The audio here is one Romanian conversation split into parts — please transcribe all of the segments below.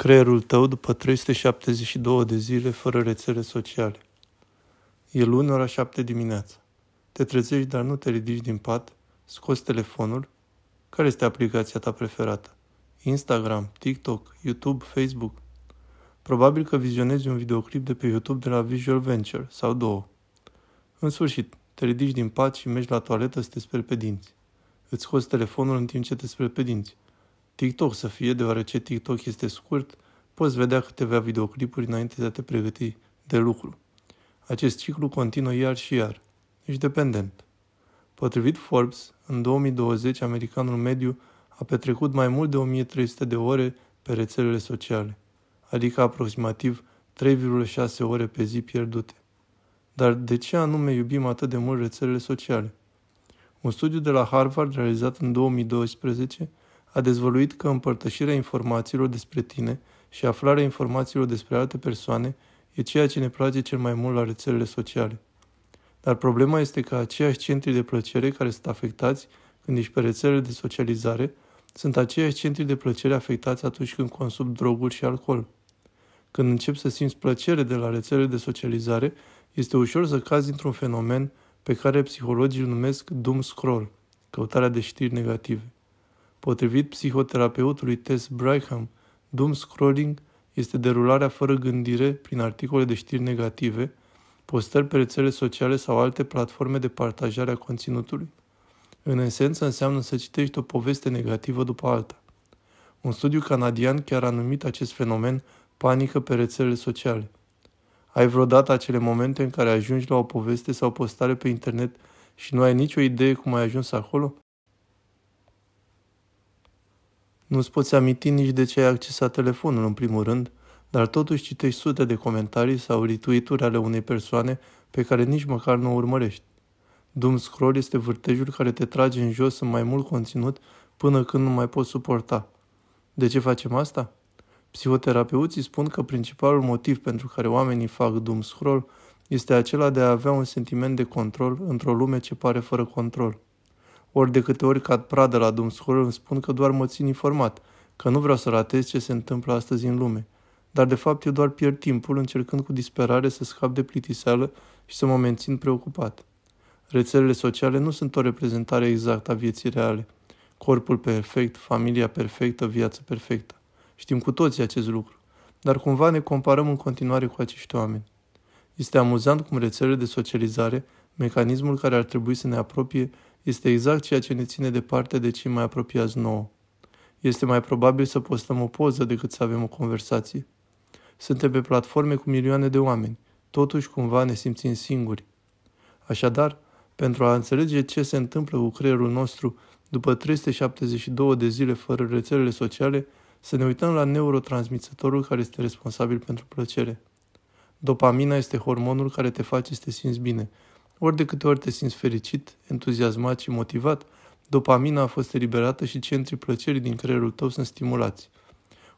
creierul tău după 372 de zile fără rețele sociale. E luni ora 7 dimineața. Te trezești, dar nu te ridici din pat, scoți telefonul. Care este aplicația ta preferată? Instagram, TikTok, YouTube, Facebook. Probabil că vizionezi un videoclip de pe YouTube de la Visual Venture sau două. În sfârșit, te ridici din pat și mergi la toaletă să te speli pe dinți. Îți scoți telefonul în timp ce te speli pe dinți. TikTok să fie, deoarece TikTok este scurt, poți vedea câteva videoclipuri înainte de a te pregăti de lucru. Acest ciclu continuă iar și iar. Ești dependent. Potrivit Forbes, în 2020, americanul mediu a petrecut mai mult de 1300 de ore pe rețelele sociale, adică aproximativ 3,6 ore pe zi pierdute. Dar de ce anume iubim atât de mult rețelele sociale? Un studiu de la Harvard realizat în 2012 a dezvăluit că împărtășirea informațiilor despre tine și aflarea informațiilor despre alte persoane e ceea ce ne place cel mai mult la rețelele sociale. Dar problema este că aceiași centri de plăcere care sunt afectați când ești pe rețelele de socializare sunt aceiași centri de plăcere afectați atunci când consumi droguri și alcool. Când începi să simți plăcere de la rețelele de socializare, este ușor să cazi într-un fenomen pe care psihologii îl numesc doom scroll, căutarea de știri negative. Potrivit psihoterapeutului Tess Brigham, doom scrolling este derularea fără gândire prin articole de știri negative, postări pe rețele sociale sau alte platforme de partajare a conținutului. În esență înseamnă să citești o poveste negativă după alta. Un studiu canadian chiar a numit acest fenomen panică pe rețelele sociale. Ai vreodată acele momente în care ajungi la o poveste sau postare pe internet și nu ai nicio idee cum ai ajuns acolo? Nu-ți poți aminti nici de ce ai accesat telefonul în primul rând, dar totuși citești sute de comentarii sau retweet ale unei persoane pe care nici măcar nu o urmărești. Doom scroll este vârtejul care te trage în jos în mai mult conținut până când nu mai poți suporta. De ce facem asta? Psihoterapeuții spun că principalul motiv pentru care oamenii fac doom scroll este acela de a avea un sentiment de control într-o lume ce pare fără control. Ori de câte ori cad pradă la Doomscroll îmi spun că doar mă țin informat, că nu vreau să ratez ce se întâmplă astăzi în lume. Dar de fapt eu doar pierd timpul încercând cu disperare să scap de plictiseală și să mă mențin preocupat. Rețelele sociale nu sunt o reprezentare exactă a vieții reale. Corpul perfect, familia perfectă, viața perfectă. Știm cu toții acest lucru. Dar cumva ne comparăm în continuare cu acești oameni. Este amuzant cum rețelele de socializare, mecanismul care ar trebui să ne apropie, este exact ceea ce ne ține departe de cei mai apropiați nouă. Este mai probabil să postăm o poză decât să avem o conversație. Suntem pe platforme cu milioane de oameni, totuși cumva ne simțim singuri. Așadar, pentru a înțelege ce se întâmplă cu creierul nostru după 372 de zile fără rețelele sociale, să ne uităm la neurotransmițătorul care este responsabil pentru plăcere. Dopamina este hormonul care te face să te simți bine, ori de câte ori te simți fericit, entuziasmat și motivat, dopamina a fost eliberată și centrii plăcerii din creierul tău sunt stimulați.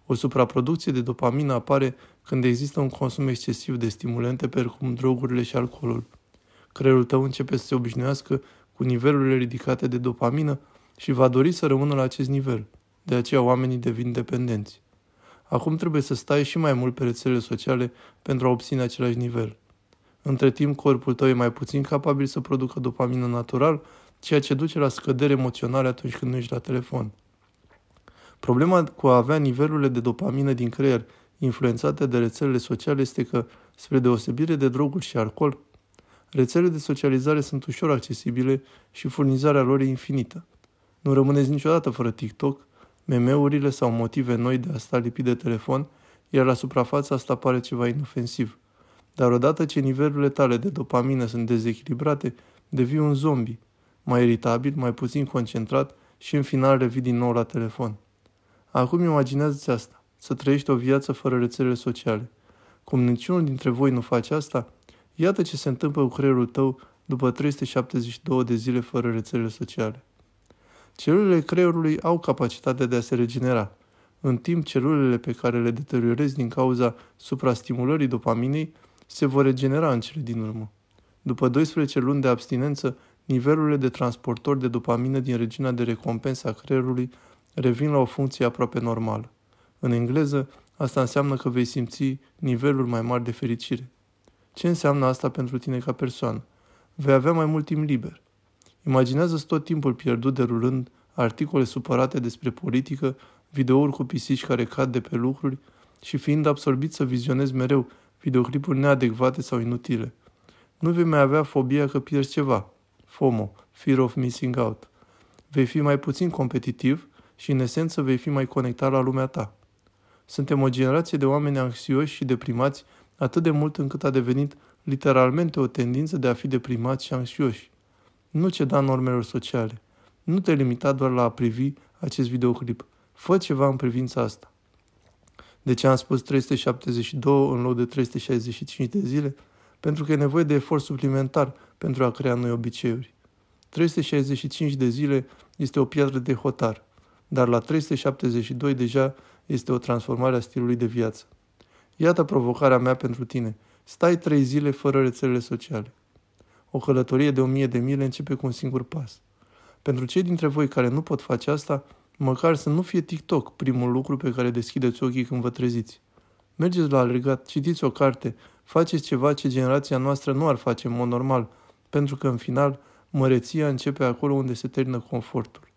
O supraproducție de dopamină apare când există un consum excesiv de stimulente, precum drogurile și alcoolul. Creierul tău începe să se obișnuiască cu nivelurile ridicate de dopamină și va dori să rămână la acest nivel. De aceea oamenii devin dependenți. Acum trebuie să stai și mai mult pe rețelele sociale pentru a obține același nivel. Între timp, corpul tău e mai puțin capabil să producă dopamină natural, ceea ce duce la scădere emoționale atunci când nu ești la telefon. Problema cu a avea nivelurile de dopamină din creier influențate de rețelele sociale este că, spre deosebire de droguri și alcool, rețelele de socializare sunt ușor accesibile și furnizarea lor e infinită. Nu rămâneți niciodată fără TikTok, meme-urile sau motive noi de a sta lipit de telefon, iar la suprafață asta pare ceva inofensiv. Dar odată ce nivelurile tale de dopamină sunt dezechilibrate, devii un zombie, mai iritabil, mai puțin concentrat și în final revii din nou la telefon. Acum imaginează-ți asta, să trăiești o viață fără rețelele sociale. Cum niciunul dintre voi nu face asta, iată ce se întâmplă cu creierul tău după 372 de zile fără rețelele sociale. Celulele creierului au capacitatea de a se regenera, în timp celulele pe care le deteriorezi din cauza suprastimulării dopaminei se vor regenera în cele din urmă. După 12 luni de abstinență, nivelurile de transportor de dopamină din regiunea de recompensă a creierului revin la o funcție aproape normală. În engleză, asta înseamnă că vei simți niveluri mai mari de fericire. Ce înseamnă asta pentru tine ca persoană? Vei avea mai mult timp liber. Imaginează-ți tot timpul pierdut derulând articole supărate despre politică, videouri cu pisici care cad de pe lucruri și fiind absorbit să vizionezi mereu videoclipuri neadecvate sau inutile. Nu vei mai avea fobia că pierzi ceva. FOMO, Fear of Missing Out. Vei fi mai puțin competitiv și, în esență, vei fi mai conectat la lumea ta. Suntem o generație de oameni anxioși și deprimați atât de mult încât a devenit literalmente o tendință de a fi deprimați și anxioși. Nu ceda normelor sociale. Nu te limita doar la a privi acest videoclip. Fă ceva în privința asta. De ce am spus 372 în loc de 365 de zile? Pentru că e nevoie de efort suplimentar pentru a crea noi obiceiuri. 365 de zile este o piatră de hotar, dar la 372 deja este o transformare a stilului de viață. Iată provocarea mea pentru tine. Stai trei zile fără rețelele sociale. O călătorie de o mie de mile începe cu un singur pas. Pentru cei dintre voi care nu pot face asta, măcar să nu fie TikTok primul lucru pe care deschideți ochii când vă treziți. Mergeți la alergat, citiți o carte, faceți ceva ce generația noastră nu ar face în mod normal, pentru că în final măreția începe acolo unde se termină confortul.